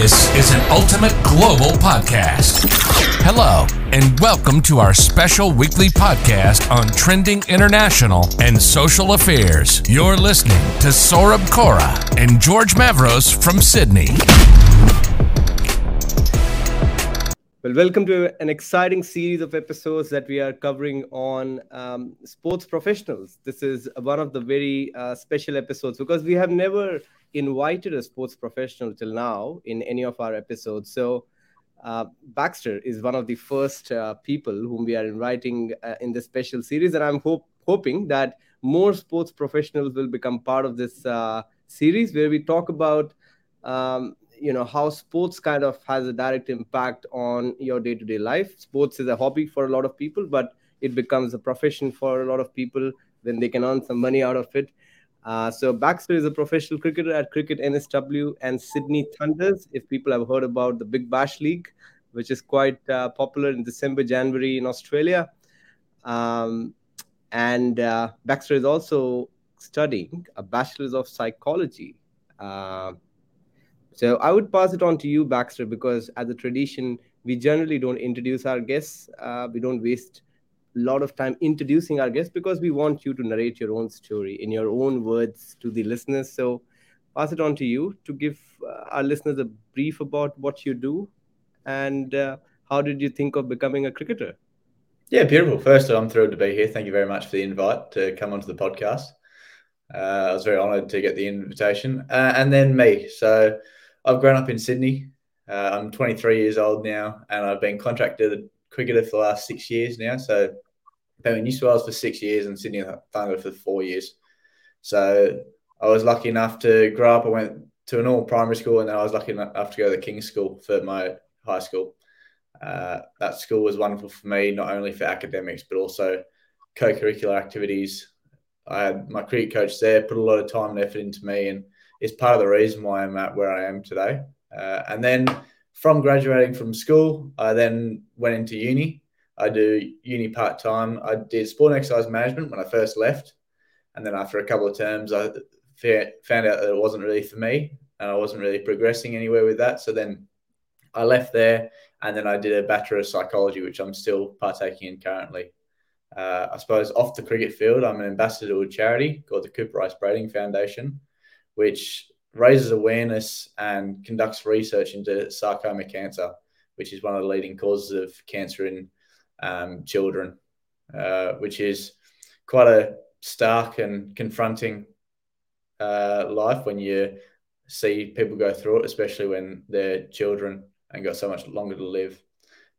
This is an ultimate global podcast. Hello, and welcome to our special weekly podcast on trending international and social affairs. You're listening to Saurabh Kora and George Mavros from Sydney. Well, welcome to an exciting series of episodes that we are covering on um, sports professionals. This is one of the very uh, special episodes because we have never invited a sports professional till now in any of our episodes. So, uh, Baxter is one of the first uh, people whom we are inviting uh, in this special series, and I'm hope, hoping that more sports professionals will become part of this uh, series where we talk about. Um, you know how sports kind of has a direct impact on your day-to-day life sports is a hobby for a lot of people but it becomes a profession for a lot of people when they can earn some money out of it uh, so Baxter is a professional cricketer at Cricket NSW and Sydney Thunders. If people have heard about the Big Bash League, which is quite uh, popular in December, January in Australia, um, and uh, Baxter is also studying a Bachelor's of Psychology. Uh, so I would pass it on to you, Baxter, because as a tradition, we generally don't introduce our guests. Uh, we don't waste lot of time introducing our guests because we want you to narrate your own story in your own words to the listeners. So, pass it on to you to give uh, our listeners a brief about what you do and uh, how did you think of becoming a cricketer? Yeah, beautiful. First, I'm thrilled to be here. Thank you very much for the invite to come onto the podcast. Uh, I was very honoured to get the invitation. Uh, and then me. So, I've grown up in Sydney. Uh, I'm 23 years old now, and I've been contracted cricketer for the last six years now. So been in New South Wales for six years and Sydney Thunder for four years. So I was lucky enough to grow up. I went to a normal primary school, and then I was lucky enough to go to the King's School for my high school. Uh, that school was wonderful for me, not only for academics but also co-curricular activities. I had my cricket coach there, put a lot of time and effort into me, and it's part of the reason why I'm at where I am today. Uh, and then from graduating from school, I then went into uni. I do uni part time. I did sport and exercise management when I first left, and then after a couple of terms, I found out that it wasn't really for me, and I wasn't really progressing anywhere with that. So then I left there, and then I did a bachelor of psychology, which I'm still partaking in currently. Uh, I suppose off the cricket field, I'm an ambassador to a charity called the Cooper Rice Brading Foundation, which raises awareness and conducts research into sarcoma cancer, which is one of the leading causes of cancer in um, children, uh, which is quite a stark and confronting uh, life when you see people go through it, especially when they're children and got so much longer to live.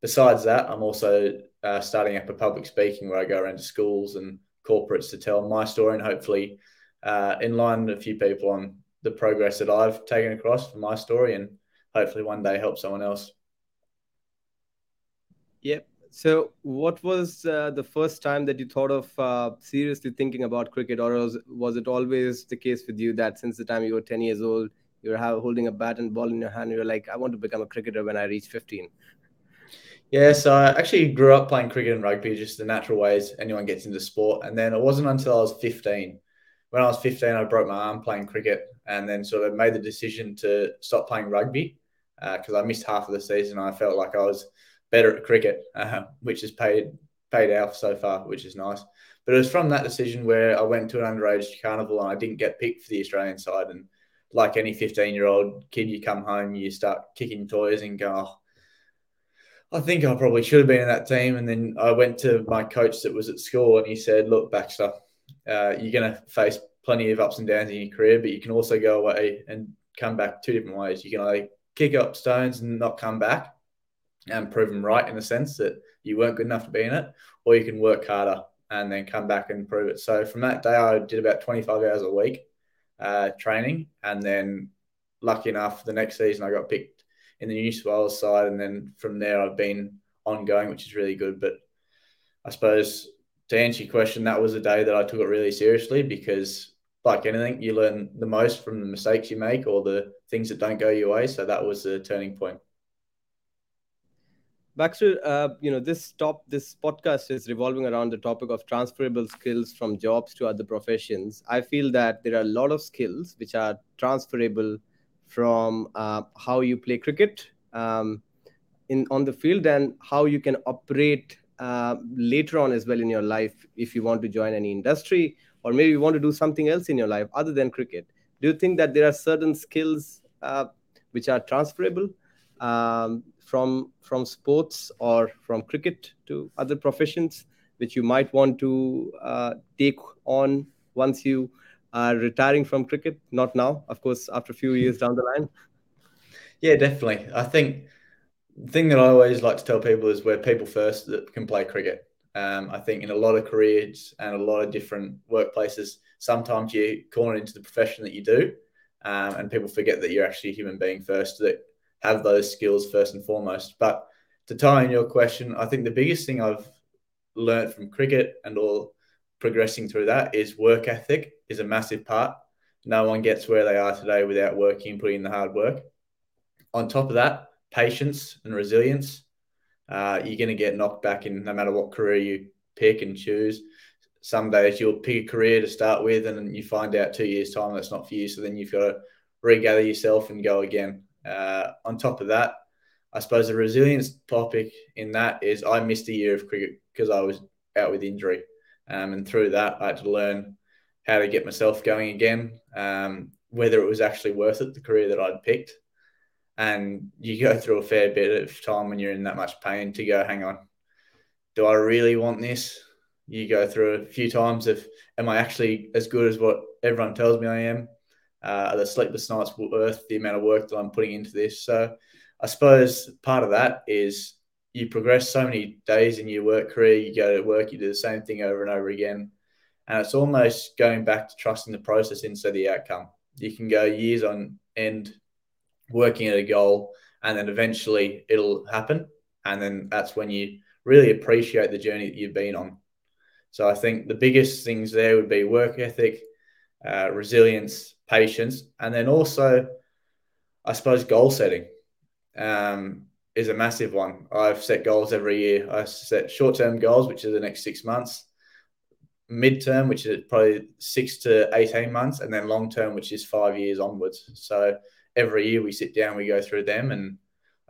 Besides that, I'm also uh, starting up a public speaking where I go around to schools and corporates to tell my story and hopefully uh, enlighten a few people on the progress that I've taken across for my story and hopefully one day help someone else. Yep. So, what was uh, the first time that you thought of uh, seriously thinking about cricket, or was, was it always the case with you that since the time you were 10 years old, you were holding a bat and ball in your hand, you were like, I want to become a cricketer when I reach 15? Yeah, so I actually grew up playing cricket and rugby, just the natural ways anyone gets into sport. And then it wasn't until I was 15. When I was 15, I broke my arm playing cricket and then sort of made the decision to stop playing rugby because uh, I missed half of the season. I felt like I was better at cricket, uh, which has paid paid off so far, which is nice. But it was from that decision where I went to an underage carnival and I didn't get picked for the Australian side. And like any 15 year old kid, you come home, you start kicking toys and go, oh, I think I probably should have been in that team. And then I went to my coach that was at school and he said, Look, Baxter, uh, you're going to face plenty of ups and downs in your career, but you can also go away and come back two different ways. You can either kick up stones and not come back and prove them right in the sense that you weren't good enough to be in it, or you can work harder and then come back and prove it. So from that day, I did about 25 hours a week uh, training, and then lucky enough, the next season I got picked in the New South Wales side, and then from there I've been ongoing, which is really good. But I suppose to answer your question, that was a day that I took it really seriously because like anything, you learn the most from the mistakes you make or the things that don't go your way. So that was the turning point. Baxter, uh, you know this top this podcast is revolving around the topic of transferable skills from jobs to other professions. I feel that there are a lot of skills which are transferable from uh, how you play cricket um, in on the field and how you can operate uh, later on as well in your life if you want to join any industry or maybe you want to do something else in your life other than cricket. Do you think that there are certain skills uh, which are transferable um, from from sports or from cricket to other professions which you might want to uh, take on once you are retiring from cricket? Not now of course after a few years down the line. Yeah definitely. I think thing that i always like to tell people is we're people first that can play cricket um, I think in a lot of careers and a lot of different workplaces, sometimes you're corner into the profession that you do, um, and people forget that you're actually a human being first, that have those skills first and foremost. But to tie in your question, I think the biggest thing I've learned from cricket and all progressing through that is work ethic is a massive part. No one gets where they are today without working putting in the hard work. On top of that, patience and resilience uh, you're going to get knocked back in no matter what career you pick and choose. Some days you'll pick a career to start with, and you find out two years' time that's not for you. So then you've got to regather yourself and go again. Uh, on top of that, I suppose the resilience topic in that is I missed a year of cricket because I was out with injury. Um, and through that, I had to learn how to get myself going again, um, whether it was actually worth it, the career that I'd picked and you go through a fair bit of time when you're in that much pain to go, hang on, do I really want this? You go through a few times of, am I actually as good as what everyone tells me I am? Uh, the sleepless nights worth the amount of work that I'm putting into this. So I suppose part of that is you progress so many days in your work career, you go to work, you do the same thing over and over again. And it's almost going back to trusting the process instead of the outcome. You can go years on end working at a goal, and then eventually it'll happen. And then that's when you really appreciate the journey that you've been on. So I think the biggest things there would be work ethic, uh, resilience, patience, and then also, I suppose, goal setting um, is a massive one. I've set goals every year. I set short term goals, which are the next six months, mid term, which is probably six to 18 months, and then long term, which is five years onwards. So every year we sit down, we go through them, and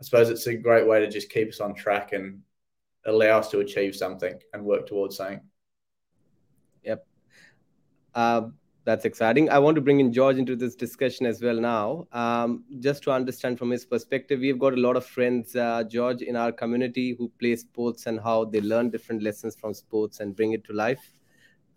I suppose it's a great way to just keep us on track and allow us to achieve something and work towards something. Yep. Uh, that's exciting. I want to bring in George into this discussion as well now, um, just to understand from his perspective. We've got a lot of friends, uh, George, in our community who play sports and how they learn different lessons from sports and bring it to life.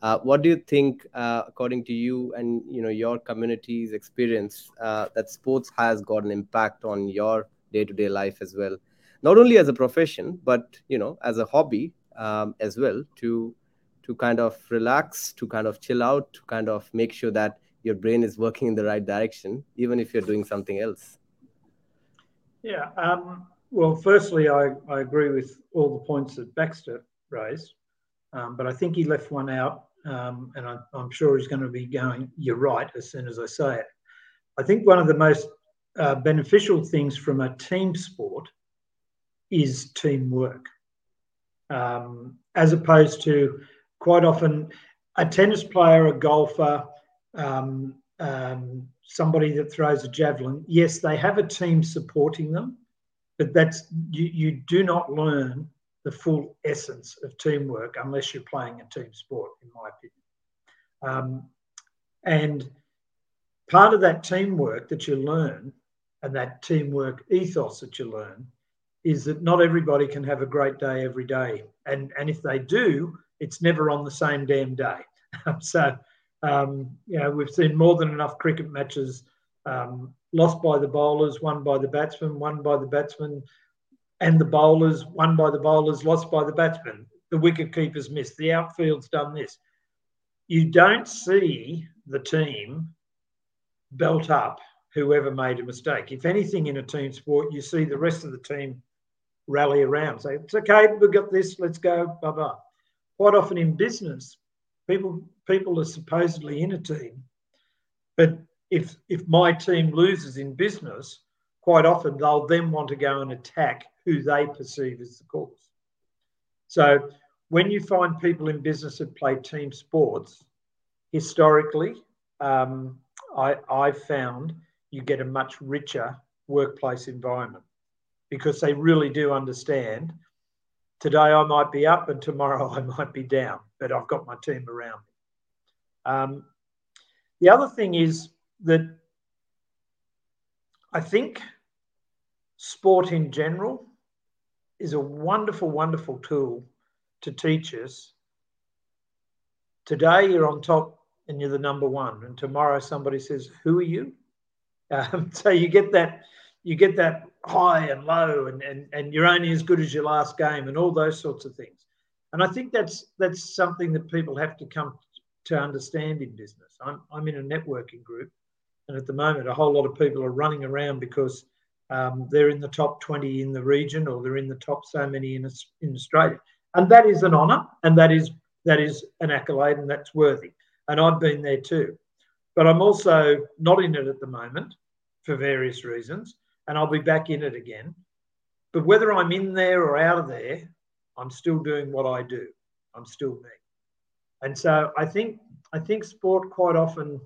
Uh, what do you think, uh, according to you and you know your community's experience, uh, that sports has got an impact on your day-to-day life as well, not only as a profession but you know as a hobby um, as well to to kind of relax, to kind of chill out, to kind of make sure that your brain is working in the right direction, even if you're doing something else. Yeah. Um, well, firstly, I, I agree with all the points that Baxter raised, um, but I think he left one out um, and I, am sure he's going to be going, you're right, as soon as I say it. I think one of the most uh, beneficial things from a team sport is teamwork, um, as opposed to quite often a tennis player, a golfer, um, um, somebody that throws a javelin. Yes, they have a team supporting them, but that's you, you do not learn the full essence of teamwork unless you're playing a team sport, in my opinion. Um, and part of that teamwork that you learn and that teamwork ethos that you learn is that not everybody can have a great day every day. And, and if they do, it's never on the same damn day. so, um, you know, we've seen more than enough cricket matches um, lost by the bowlers, won by the batsmen, won by the batsmen, and the bowlers, won by the bowlers, lost by the batsmen. The wicket keepers missed. The outfield's done this. You don't see the team belt up whoever made a mistake. If anything in a team sport, you see the rest of the team rally around, say, it's okay, we've got this, let's go, blah, blah. Quite often in business, people people are supposedly in a team, but if if my team loses in business, quite often they'll then want to go and attack who they perceive as the cause. So when you find people in business that play team sports, historically, um, I, I've found you get a much richer workplace environment because they really do understand today I might be up and tomorrow I might be down, but I've got my team around me. Um, the other thing is that I think sport in general is a wonderful, wonderful tool to teach us. Today you're on top and you're the number one, and tomorrow somebody says, "Who are you?" Um, so you get that, you get that high and low, and, and and you're only as good as your last game, and all those sorts of things. And I think that's that's something that people have to come to understand in business. I'm I'm in a networking group, and at the moment, a whole lot of people are running around because um, they're in the top 20 in the region or they're in the top so many in, in Australia. And that is an honour and that is that is an accolade and that's worthy. And I've been there too. But I'm also not in it at the moment for various reasons, and I'll be back in it again. But whether I'm in there or out of there, I'm still doing what I do. I'm still me. And so I think I think sport quite often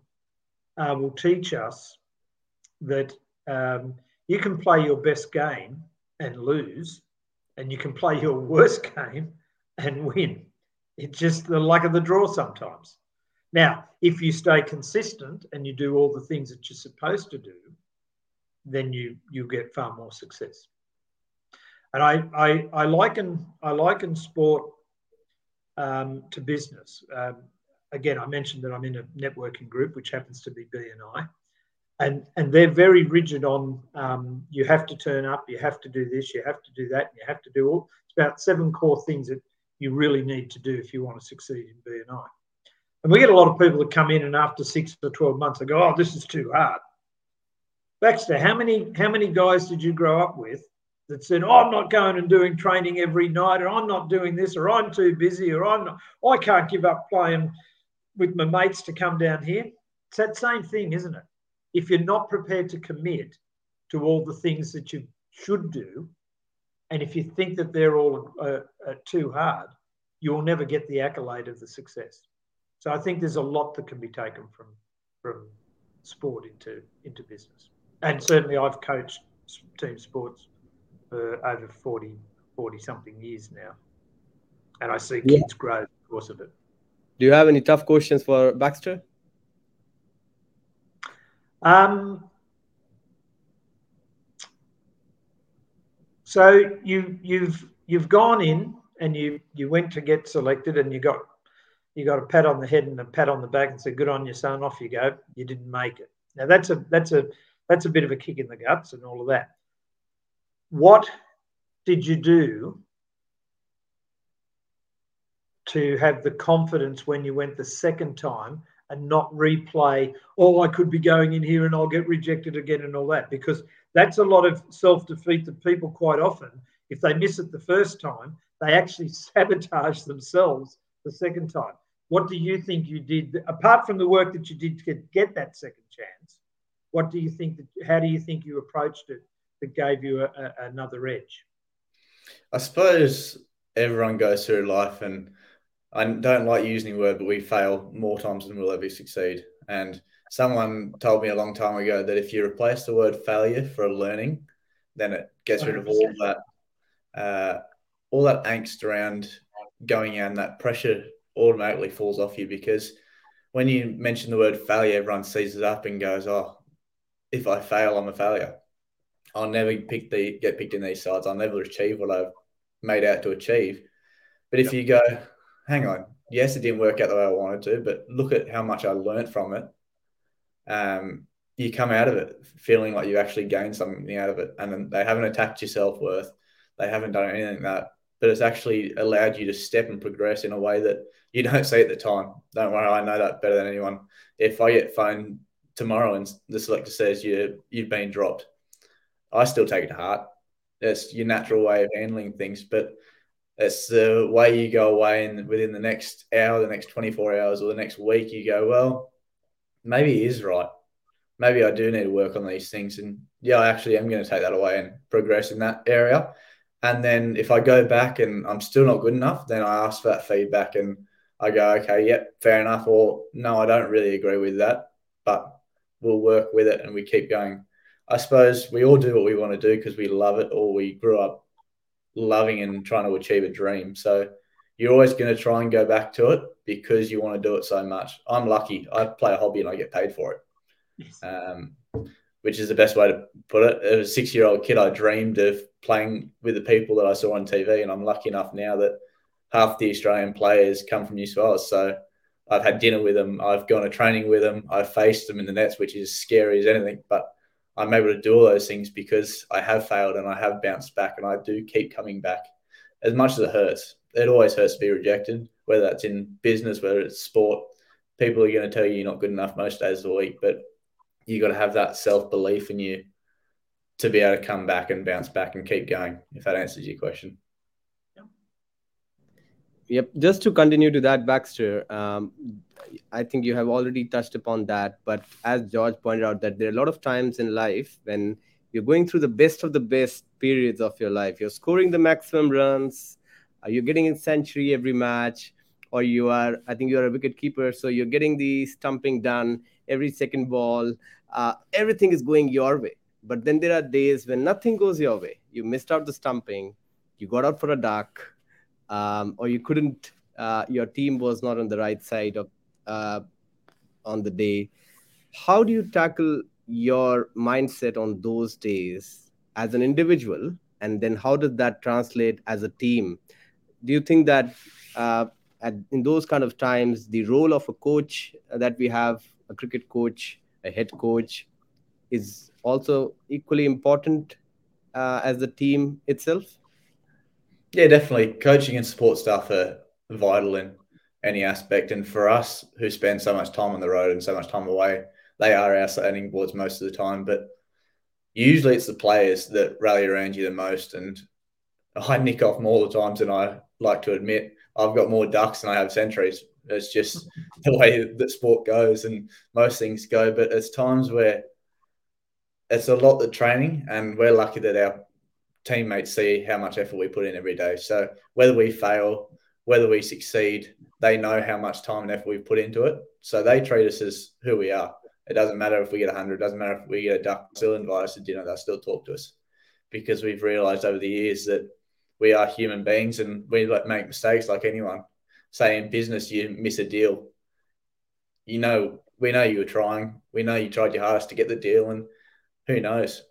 uh, will teach us that um, you can play your best game and lose, and you can play your worst game and win. It's just the luck of the draw sometimes. Now, if you stay consistent and you do all the things that you're supposed to do, then you you get far more success. And I I, I liken I liken sport um, to business. Um, again, I mentioned that I'm in a networking group, which happens to be BNI, and and they're very rigid on um, you have to turn up, you have to do this, you have to do that, you have to do all. It's about seven core things that you really need to do if you want to succeed in BNI. And we get a lot of people that come in and after six or 12 months, they go, oh, this is too hard. Baxter, how many, how many guys did you grow up with that said, oh, I'm not going and doing training every night, or I'm not doing this, or I'm too busy, or I'm not, I can't give up playing with my mates to come down here? It's that same thing, isn't it? If you're not prepared to commit to all the things that you should do, and if you think that they're all uh, uh, too hard, you will never get the accolade of the success. So I think there's a lot that can be taken from from sport into into business. And certainly I've coached team sports for over 40, 40 something years now. And I see kids yeah. grow because of it. Do you have any tough questions for Baxter? Um, so you you've you've gone in and you you went to get selected and you got you got a pat on the head and a pat on the back and said, "Good on your son, off you go." You didn't make it. Now that's a that's a that's a bit of a kick in the guts and all of that. What did you do to have the confidence when you went the second time and not replay, oh, I could be going in here and I'll get rejected again and all that? Because that's a lot of self defeat that people quite often, if they miss it the first time, they actually sabotage themselves the second time. What do you think you did, apart from the work that you did to get that second chance? What do you think? That, how do you think you approached it that gave you a, a, another edge? I suppose everyone goes through life, and I don't like using the word, but we fail more times than we'll ever succeed. And someone told me a long time ago that if you replace the word failure for a learning, then it gets rid of all that, uh, all that angst around going out and that pressure automatically falls off you because when you mention the word failure, everyone seizes up and goes, "Oh, if I fail, I'm a failure. I'll never pick the get picked in these sides. I'll never achieve what I've made out to achieve." But if yep. you go, "Hang on, yes, it didn't work out the way I wanted to, but look at how much I learned from it." Um, you come out of it feeling like you actually gained something out of it, and they haven't attacked your self worth. They haven't done anything that but it's actually allowed you to step and progress in a way that you don't see at the time. Don't worry, I know that better than anyone. If I get phone tomorrow and the selector says you you've been dropped, I still take it to heart. It's your natural way of handling things, but it's the way you go away and within the next hour, the next 24 hours, or the next week, you go, well, maybe he is right. Maybe I do need to work on these things. And yeah, I actually am going to take that away and progress in that area. And then if I go back and I'm still not good enough, then I ask for that feedback and I go, okay, yep, fair enough. Or no, I don't really agree with that. But we'll work with it and we keep going. I suppose we all do what we want to do because we love it or we grew up loving and trying to achieve a dream. So you're always going to try and go back to it because you want to do it so much. I'm lucky. I play a hobby and I get paid for it, yes. um, which is the best way to put it. As a six year old kid, I dreamed of playing with the people that I saw on TV. And I'm lucky enough now that half the Australian players come from New South Wales. So I've had dinner with them. I've gone to training with them. I've faced them in the nets, which is scary as anything. But I'm able to do all those things because I have failed and I have bounced back and I do keep coming back as much as it hurts. It always hurts to be rejected, whether that's in business, whether it's sport. People are going to tell you you're not good enough most days of the week, but you've got to have that self belief in you to be able to come back and bounce back and keep going. If that answers your question. Yep. Just to continue to that, Baxter, um, I think you have already touched upon that. But as George pointed out, that there are a lot of times in life when you're going through the best of the best periods of your life. You're scoring the maximum runs. Uh, you're getting a century every match, or you are. I think you are a wicket keeper, so you're getting the stumping done every second ball. Uh, everything is going your way. But then there are days when nothing goes your way. You missed out the stumping. You got out for a duck um, or you couldn't, uh, your team was not on the right side of uh, on the day. How do you tackle your mindset on those days as an individual, and then how does that translate as a team? Do you think that uh, at, in those kind of times, the role of a coach that we have, a cricket coach, a head coach, is also equally important uh, as the team itself? Yeah, definitely. Coaching and support staff are vital in any aspect. And for us who spend so much time on the road and so much time away, they are our sounding boards most of the time. But usually it's the players that rally around you the most. And I nick off more the times than I like to admit. I've got more ducks than I have centuries. It's just the way that sport goes and most things go. But it's times where it's a lot of training, and we're lucky that our teammates see how much effort we put in every day. So whether we fail, whether we succeed, they know how much time and effort we've put into it. So they treat us as who we are. It doesn't matter if we get 100, it doesn't matter if we get a duck, still invite us to dinner, they'll still talk to us because we've realized over the years that we are human beings and we make mistakes like anyone. Say in business, you miss a deal. You know, we know you were trying. We know you tried your hardest to get the deal, and who knows?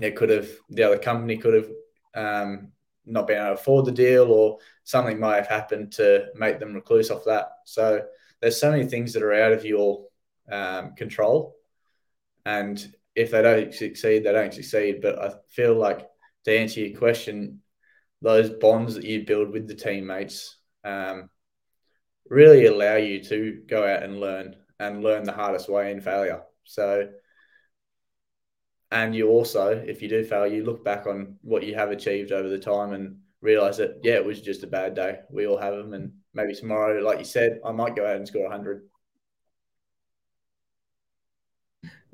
It could have the other company could have um, not been able to afford the deal or something might have happened to make them recluse off that. So there's so many things that are out of your um, control. And if they don't succeed, they don't succeed. But I feel like to answer your question, those bonds that you build with the teammates um, really allow you to go out and learn and learn the hardest way in failure. So and you also, if you do fail, you look back on what you have achieved over the time and realize that, yeah, it was just a bad day. We all have them. And maybe tomorrow, like you said, I might go out and score 100.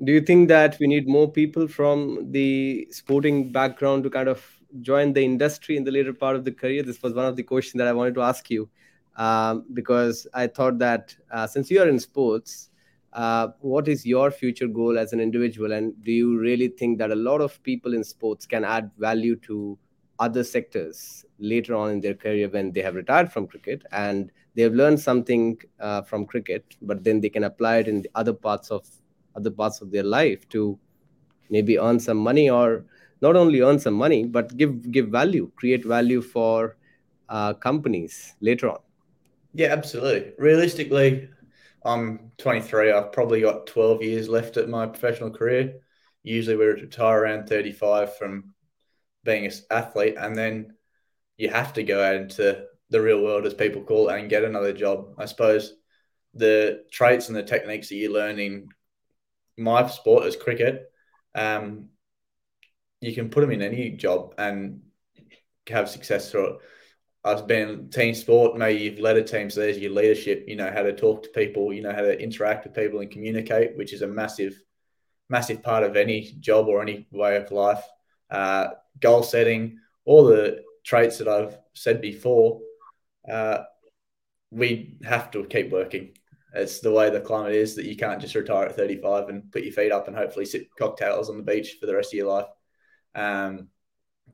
Do you think that we need more people from the sporting background to kind of join the industry in the later part of the career? This was one of the questions that I wanted to ask you um, because I thought that uh, since you are in sports, uh, what is your future goal as an individual? And do you really think that a lot of people in sports can add value to other sectors later on in their career when they have retired from cricket and they have learned something uh, from cricket but then they can apply it in the other parts of other parts of their life to maybe earn some money or not only earn some money but give give value create value for uh, companies later on? Yeah absolutely. Realistically I'm 23. I've probably got 12 years left at my professional career. Usually we retire around 35 from being an athlete, and then you have to go out into the real world, as people call it, and get another job. I suppose the traits and the techniques that you learn in my sport is cricket, um, you can put them in any job and have success through it. I've been team sport. Maybe you've led a team, so there's your leadership. You know how to talk to people. You know how to interact with people and communicate, which is a massive, massive part of any job or any way of life. Uh, goal setting, all the traits that I've said before. Uh, we have to keep working. It's the way the climate is that you can't just retire at 35 and put your feet up and hopefully sip cocktails on the beach for the rest of your life. Um,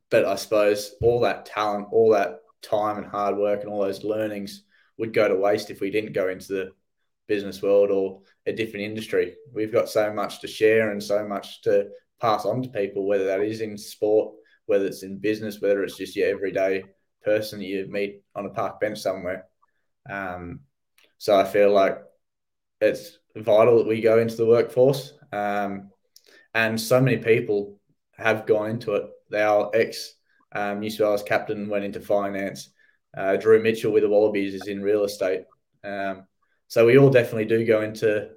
but I suppose all that talent, all that time and hard work, and all those learnings would go to waste if we didn't go into the business world or a different industry. We've got so much to share and so much to pass on to people, whether that is in sport, whether it's in business, whether it's just your everyday person you meet on a park bench somewhere. Um, so I feel like it's vital that we go into the workforce. Um, and so many people have gone into it. Our ex um, New South Wales captain went into finance. Uh, Drew Mitchell with the Wallabies is in real estate. Um, so we all definitely do go into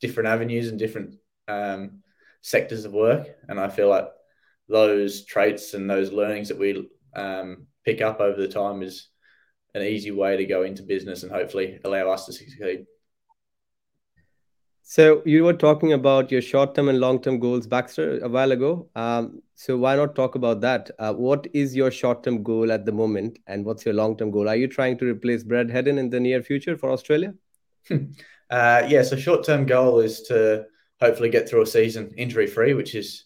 different avenues and different um, sectors of work. And I feel like those traits and those learnings that we um, pick up over the time is an easy way to go into business and hopefully allow us to succeed. So you were talking about your short-term and long-term goals, Baxter, a while ago. Um, so why not talk about that? Uh, what is your short-term goal at the moment, and what's your long-term goal? Are you trying to replace Brad Haddin in the near future for Australia? uh, yeah, so short-term goal is to hopefully get through a season injury-free, which is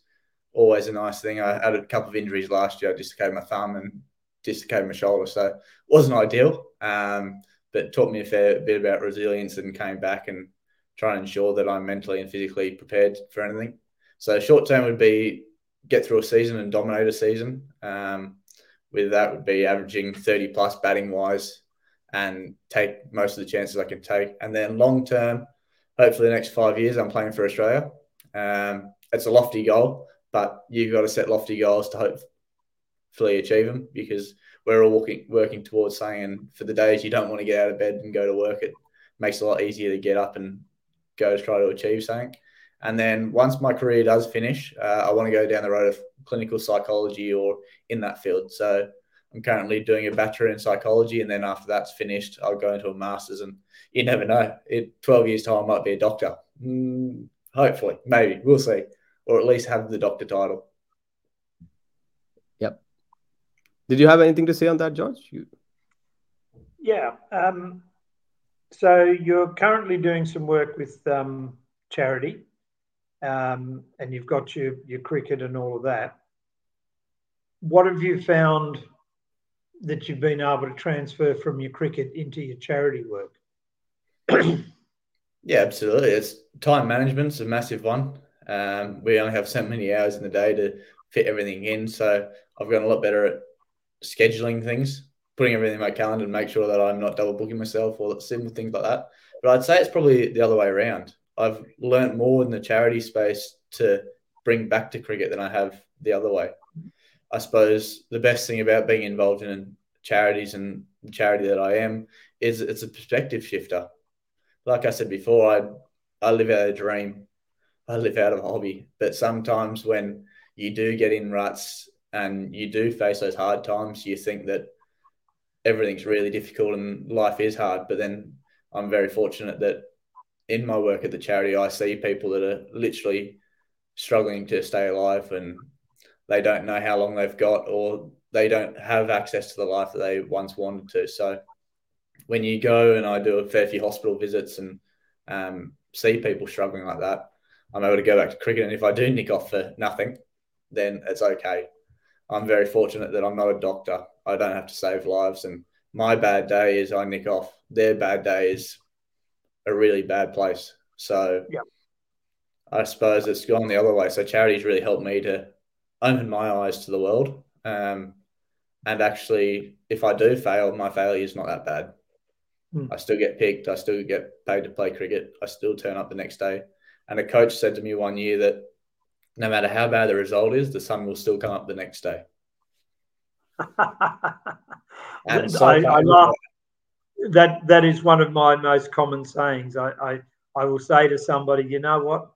always a nice thing. I had a couple of injuries last year. I dislocated my thumb and dislocated my shoulder, so it wasn't ideal. Um, but taught me a fair bit about resilience and came back and try and ensure that I'm mentally and physically prepared for anything. So short term would be get through a season and dominate a season. Um, with that would be averaging 30 plus batting wise and take most of the chances I can take. And then long term, hopefully the next five years, I'm playing for Australia. Um, it's a lofty goal, but you've got to set lofty goals to hopefully achieve them because we're all working, working towards saying, for the days you don't want to get out of bed and go to work, it makes it a lot easier to get up and go to try to achieve something. And then once my career does finish, uh, I want to go down the road of clinical psychology or in that field. So I'm currently doing a bachelor in psychology, and then after that's finished, I'll go into a master's. And you never know, in 12 years' time, I might be a doctor. Mm, hopefully, maybe we'll see, or at least have the doctor title. Yep. Did you have anything to say on that, George? You... Yeah. Um, so you're currently doing some work with um, charity, um, and you've got your your cricket and all of that. What have you found that you've been able to transfer from your cricket into your charity work? yeah, absolutely. It's time management's a massive one. Um, we only have so many hours in the day to fit everything in, so I've gotten a lot better at scheduling things putting everything in my calendar and make sure that I'm not double booking myself or simple things like that. But I'd say it's probably the other way around. I've learned more in the charity space to bring back to cricket than I have the other way. I suppose the best thing about being involved in charities and the charity that I am is it's a perspective shifter. Like I said before, I I live out a dream. I live out of a hobby. But sometimes when you do get in ruts and you do face those hard times, you think that everything's really difficult and life is hard. But then I'm very fortunate that in my work at the charity, I see people that are literally struggling to stay alive and they don't know how long they've got or they don't have access to the life that they once wanted to. So when you go and I do a fair few hospital visits and um, see people struggling like that, I'm able to go back to cricket. And if I do nick off for nothing, then it's okay. I'm very fortunate that I'm not a doctor. I don't have to save lives. And my bad day is I nick off. Their bad day is a really bad place. So yeah. I suppose it's gone the other way. So charities really helped me to open my eyes to the world. Um, and actually, if I do fail, my failure is not that bad. Mm. I still get picked. I still get paid to play cricket. I still turn up the next day. And a coach said to me one year that no matter how bad the result is, the sun will still come up the next day. and so I, I love that. That is one of my most common sayings. I, I, I will say to somebody, you know what?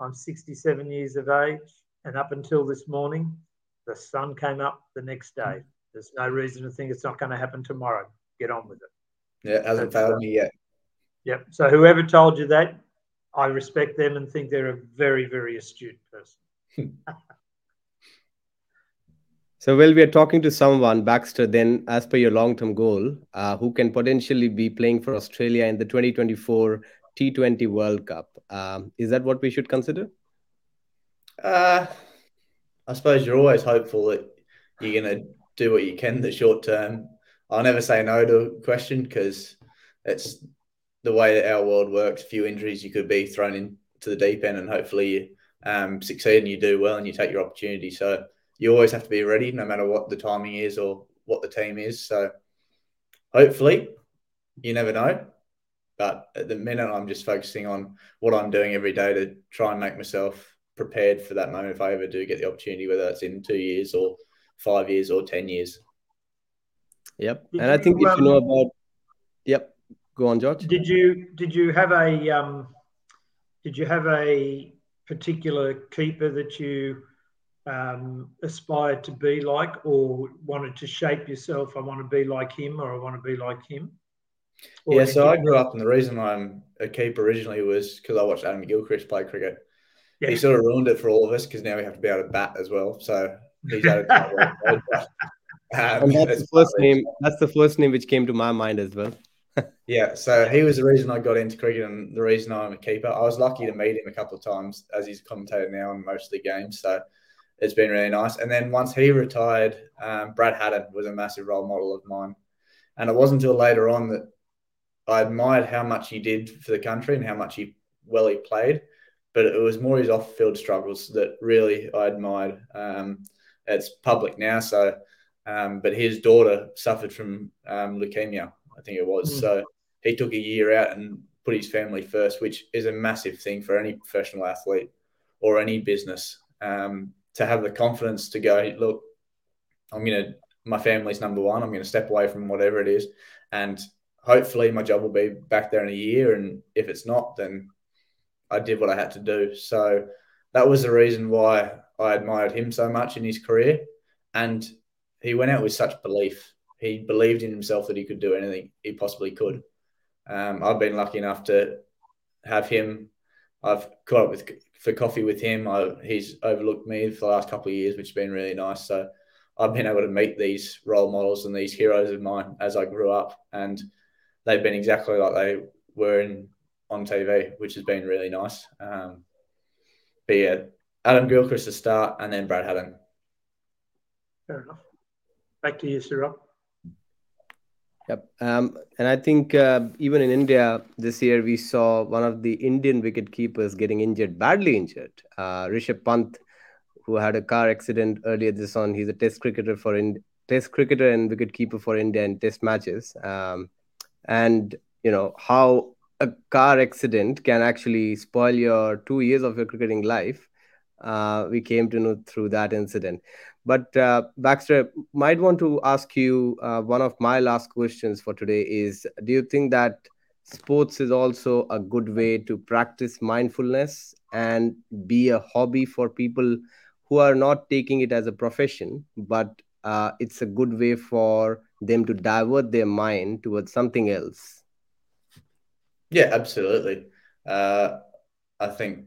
I'm 67 years of age, and up until this morning, the sun came up the next day. There's no reason to think it's not going to happen tomorrow. Get on with it. Yeah, it hasn't failed uh, me yet. Yep. So whoever told you that, I respect them and think they're a very, very astute person. So, while we are talking to someone, Baxter, then as per your long term goal, uh, who can potentially be playing for Australia in the 2024 T20 World Cup, um, is that what we should consider? Uh, I suppose you're always hopeful that you're going to do what you can the short term. I'll never say no to a question because it's the way that our world works. A few injuries, you could be thrown into the deep end, and hopefully you um, succeed and you do well and you take your opportunity. So you always have to be ready, no matter what the timing is or what the team is. So hopefully, you never know. But at the minute, I'm just focusing on what I'm doing every day to try and make myself prepared for that moment if I ever do get the opportunity, whether it's in two years or five years or 10 years. Yep. and I think if you know about, yep, go on, George. Did you, did you have a, um, did you have a particular keeper that you um, aspired to be like or wanted to shape yourself? I want to be like him or I want to be like him? Or yeah, so I grew up, and the reason I'm a keeper originally was because I watched Adam Gilchrist play cricket. Yeah. He sort of ruined it for all of us because now we have to be able to bat as well. So he's had a um, and that's the first name. That's the first name which came to my mind as well. Yeah, so he was the reason I got into cricket and the reason I'm a keeper. I was lucky to meet him a couple of times as he's commentated now on most of the games. So it's been really nice. And then once he retired, um, Brad Haddin was a massive role model of mine. And it wasn't until later on that I admired how much he did for the country and how much he well he played. But it was more his off-field struggles that really I admired. Um, it's public now, so um, but his daughter suffered from um, leukemia, I think it was. Mm. So he took a year out and put his family first, which is a massive thing for any professional athlete or any business. Um, to have the confidence to go, look, I'm going to, my family's number one. I'm going to step away from whatever it is. And hopefully my job will be back there in a year. And if it's not, then I did what I had to do. So that was the reason why I admired him so much in his career. And he went out with such belief. He believed in himself that he could do anything he possibly could. Um, I've been lucky enough to have him. I've caught up with for coffee with him. I, he's overlooked me for the last couple of years, which has been really nice. So I've been able to meet these role models and these heroes of mine as I grew up, and they've been exactly like they were in on TV, which has been really nice. Um, but yeah, Adam Gilchrist to start, and then Brad Haddin. Fair enough. Back to you, Cyril. Yep. Um, and I think uh, even in India this year, we saw one of the Indian wicket keepers getting injured, badly injured. Uh, Rishabh Pant, who had a car accident earlier this on. He's a test cricketer for in, test cricketer and wicket keeper for India in test matches. Um, and you know how a car accident can actually spoil your two years of your cricketing life. Uh, we came to know through that incident. But uh, Baxter, might want to ask you uh, one of my last questions for today is Do you think that sports is also a good way to practice mindfulness and be a hobby for people who are not taking it as a profession, but uh, it's a good way for them to divert their mind towards something else? Yeah, absolutely. Uh, I think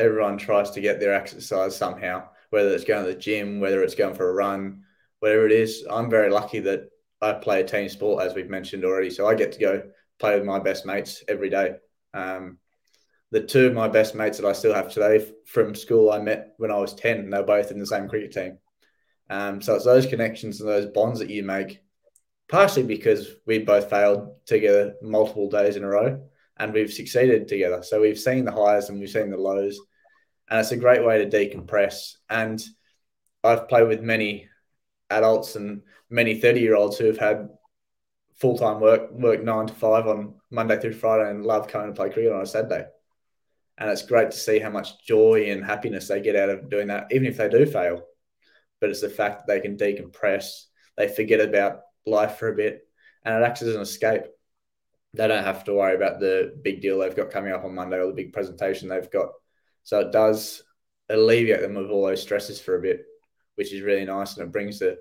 everyone tries to get their exercise somehow whether it's going to the gym, whether it's going for a run, whatever it is. I'm very lucky that I play a team sport, as we've mentioned already. So I get to go play with my best mates every day. Um, the two of my best mates that I still have today from school I met when I was 10, and they're both in the same cricket team. Um, so it's those connections and those bonds that you make, partially because we both failed together multiple days in a row and we've succeeded together. So we've seen the highs and we've seen the lows and it's a great way to decompress. And I've played with many adults and many 30 year olds who have had full time work, work nine to five on Monday through Friday and love coming to play cricket on a Saturday. And it's great to see how much joy and happiness they get out of doing that, even if they do fail. But it's the fact that they can decompress, they forget about life for a bit, and it acts as an escape. They don't have to worry about the big deal they've got coming up on Monday or the big presentation they've got so it does alleviate them of all those stresses for a bit, which is really nice. And it brings the,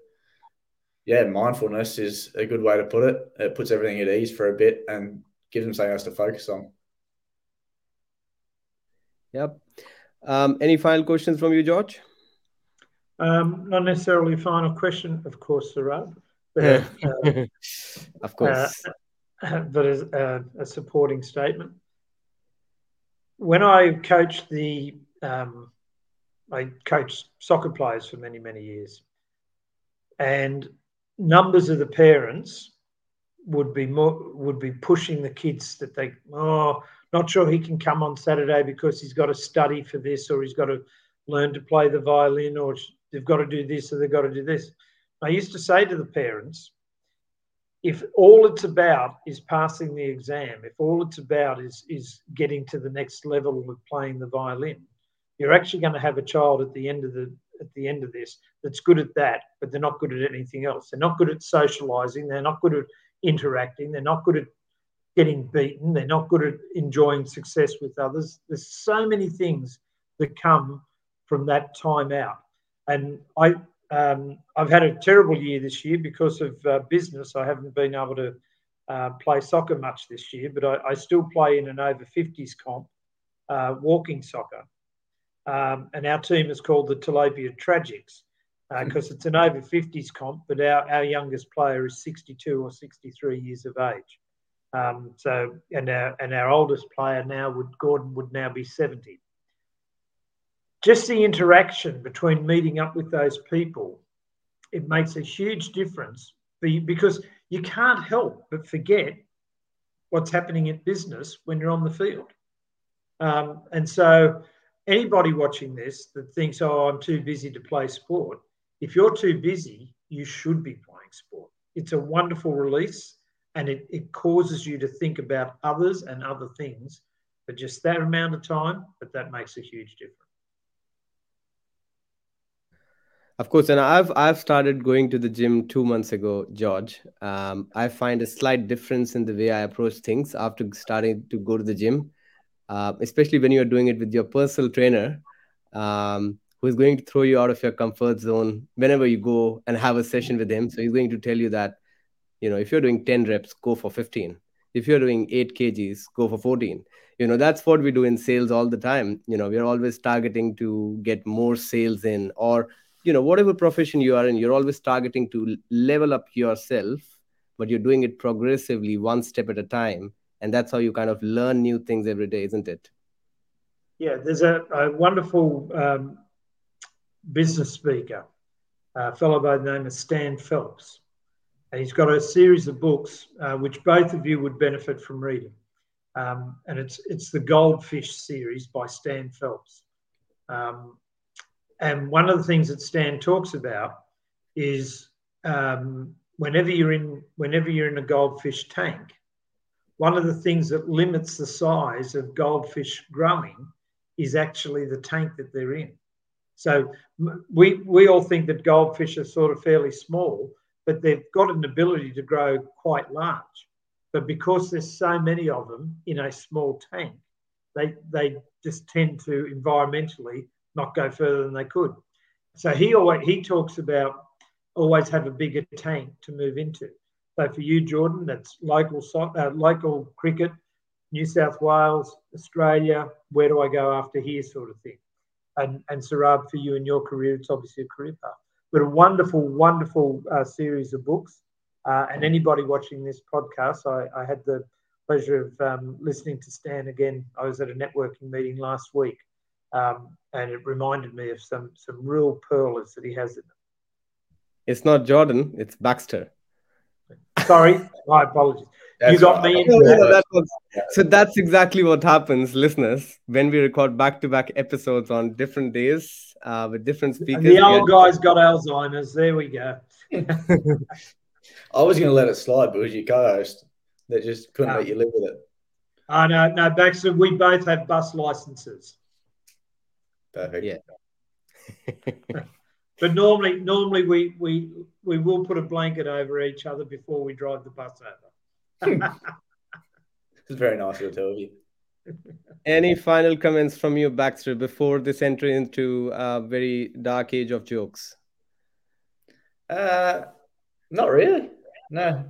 yeah, mindfulness is a good way to put it. It puts everything at ease for a bit and gives them something else to focus on. Yep. Um, any final questions from you, George? Um, not necessarily a final question, of course, Saurabh. But, uh, of course. Uh, but as a, a, supporting statement. When I coached the, um, I coached soccer players for many, many years, and numbers of the parents would be more would be pushing the kids that they oh not sure he can come on Saturday because he's got to study for this or he's got to learn to play the violin or they've got to do this or they've got to do this. I used to say to the parents, if all it's about is passing the exam, if all it's about is is getting to the next level of playing the violin, you're actually going to have a child at the end of the at the end of this that's good at that, but they're not good at anything else. They're not good at socializing. They're not good at interacting. They're not good at getting beaten. They're not good at enjoying success with others. There's so many things that come from that time out. And I, um, I've had a terrible year this year because of uh, business. I haven't been able to uh, play soccer much this year, but I, I, still play in an over 50s comp, uh, walking soccer. Um, and our team is called the Tilapia Tragics because uh, it's an over 50s comp, but our, our youngest player is 62 or 63 years of age. Um, so, and our, and our oldest player now would Gordon would now be 70. Just the interaction between meeting up with those people, it makes a huge difference because you can't help but forget what's happening in business when you're on the field. Um, and so, anybody watching this that thinks, "Oh, I'm too busy to play sport," if you're too busy, you should be playing sport. It's a wonderful release and it, it causes you to think about others and other things for just that amount of time, but that makes a huge difference. Of course, and I've I've started going to the gym two months ago, George. Um, I find a slight difference in the way I approach things after starting to go to the gym, uh, especially when you are doing it with your personal trainer. Um, who is going to throw you out of your comfort zone whenever you go and have a session with him. So he's going to tell you that, you know, if you're doing 10 reps, go for 15. If you're doing 8 kgs, go for 14. You know, that's what we do in sales all the time. You know, we're always targeting to get more sales in, or, you know, whatever profession you are in, you're always targeting to level up yourself, but you're doing it progressively, one step at a time. And that's how you kind of learn new things every day, isn't it? Yeah, there's a, a wonderful um, business speaker, a fellow by the name of Stan Phelps. And he's got a series of books uh, which both of you would benefit from reading. Um, and it's, it's the Goldfish series by Stan Phelps. Um, and one of the things that Stan talks about is um, whenever you're in whenever you're in a goldfish tank, one of the things that limits the size of goldfish growing is actually the tank that they're in. So we we all think that goldfish are sort of fairly small, but they've got an ability to grow quite large. But because there's so many of them in a small tank, they they just tend to environmentally not go further than they could. So he always he talks about always have a bigger tank to move into. So for you, Jordan, that's local uh, local cricket, New South Wales, Australia. Where do I go after here, sort of thing and, and Saurabh, for you in your career, it's obviously a career path. But a wonderful, wonderful uh, series of books. Uh, and anybody watching this podcast, I, I had the pleasure of um, listening to Stan again. I was at a networking meeting last week, um, and it reminded me of some some real pearls that he has in them. It's not Jordan, it's Baxter. Sorry, my apologies. That's you got me into that. that so that's exactly what happens, listeners, when we record back-to-back episodes on different days uh, with different speakers. And the old guy's got Alzheimer's. There we go. I was going to let it slide, but it was your co-host that just couldn't let you live with it. Oh, no, no, Baxter, we both have bus licenses. Perfect. Yeah. but normally, normally we we we will put a blanket over each other before we drive the bus over it's very nice of you. Any final comments from you, Baxter, before this entry into a very dark age of jokes? Uh, not really. No.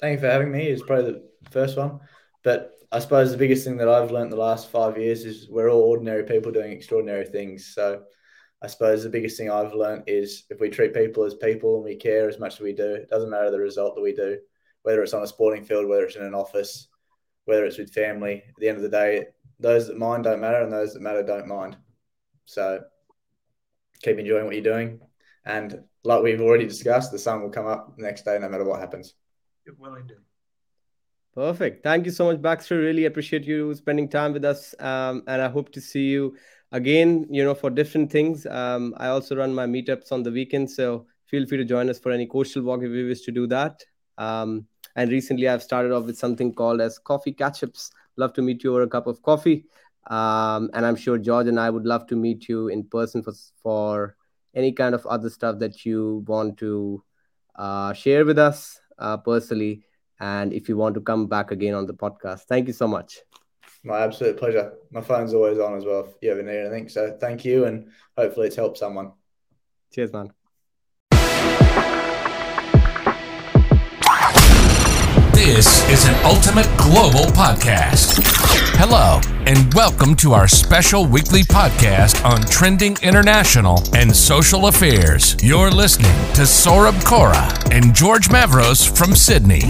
Thank you for having me. It's probably the first one. But I suppose the biggest thing that I've learned the last five years is we're all ordinary people doing extraordinary things. So I suppose the biggest thing I've learned is if we treat people as people and we care as much as we do, it doesn't matter the result that we do, whether it's on a sporting field, whether it's in an office, whether it's with family. At the end of the day, those that mind don't matter and those that matter don't mind. So keep enjoying what you're doing. And like we've already discussed, the sun will come up the next day no matter what happens. It will indeed. Perfect. Thank you so much, Baxter. Really appreciate you spending time with us. Um, and I hope to see you again, you know, for different things. Um, I also run my meetups on the weekend. So feel free to join us for any coastal walk if you wish to do that. Um, and recently I've started off with something called as coffee catch-ups. Love to meet you over a cup of coffee. Um, and I'm sure George and I would love to meet you in person for, for any kind of other stuff that you want to uh, share with us uh, personally. And if you want to come back again on the podcast, thank you so much. My absolute pleasure. My phone's always on as well if you ever need anything. So thank you, and hopefully it's helped someone. Cheers, man. This is an Ultimate Global podcast. Hello, and welcome to our special weekly podcast on trending international and social affairs. You're listening to Saurabh Kora and George Mavros from Sydney.